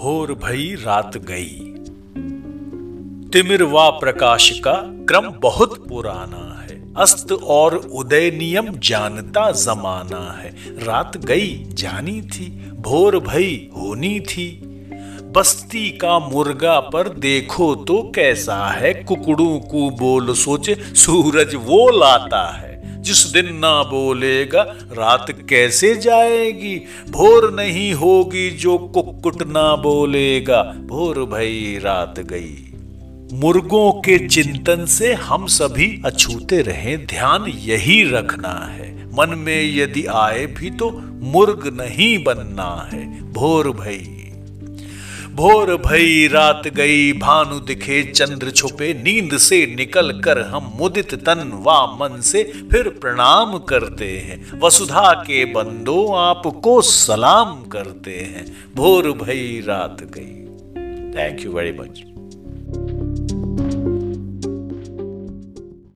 भोर भई रात गई। तिमिर तिमिरवा प्रकाश का क्रम बहुत पुराना है। अस्त और उदय नियम जानता जमाना है। रात गई, जानी थी, भोर भई होनी थी। बस्ती का मुर्गा पर देखो तो कैसा है। कुकड़ू को बोल सोच, सूरज वो लाता है। जिस दिन ना बोलेगा, रात कैसे जाएगी? भोर नहीं होगी जो कुक्कुट ना बोलेगा। भोर भई रात गई। मुर्गों के चिंतन से हम सभी अछूते रहें। ध्यान यही रखना है। मन में यदि आए भी तो मुर्ग नहीं बनना है। भोर भई भोर भई रात गई, भानु दिखे, चंद्र छुपे, नींद से निकल कर हम मुदित तन वा मन से फिर प्रणाम करते हैं। वसुधा के बंदो आपको सलाम करते हैं। भोर भई रात गई। Thank you very much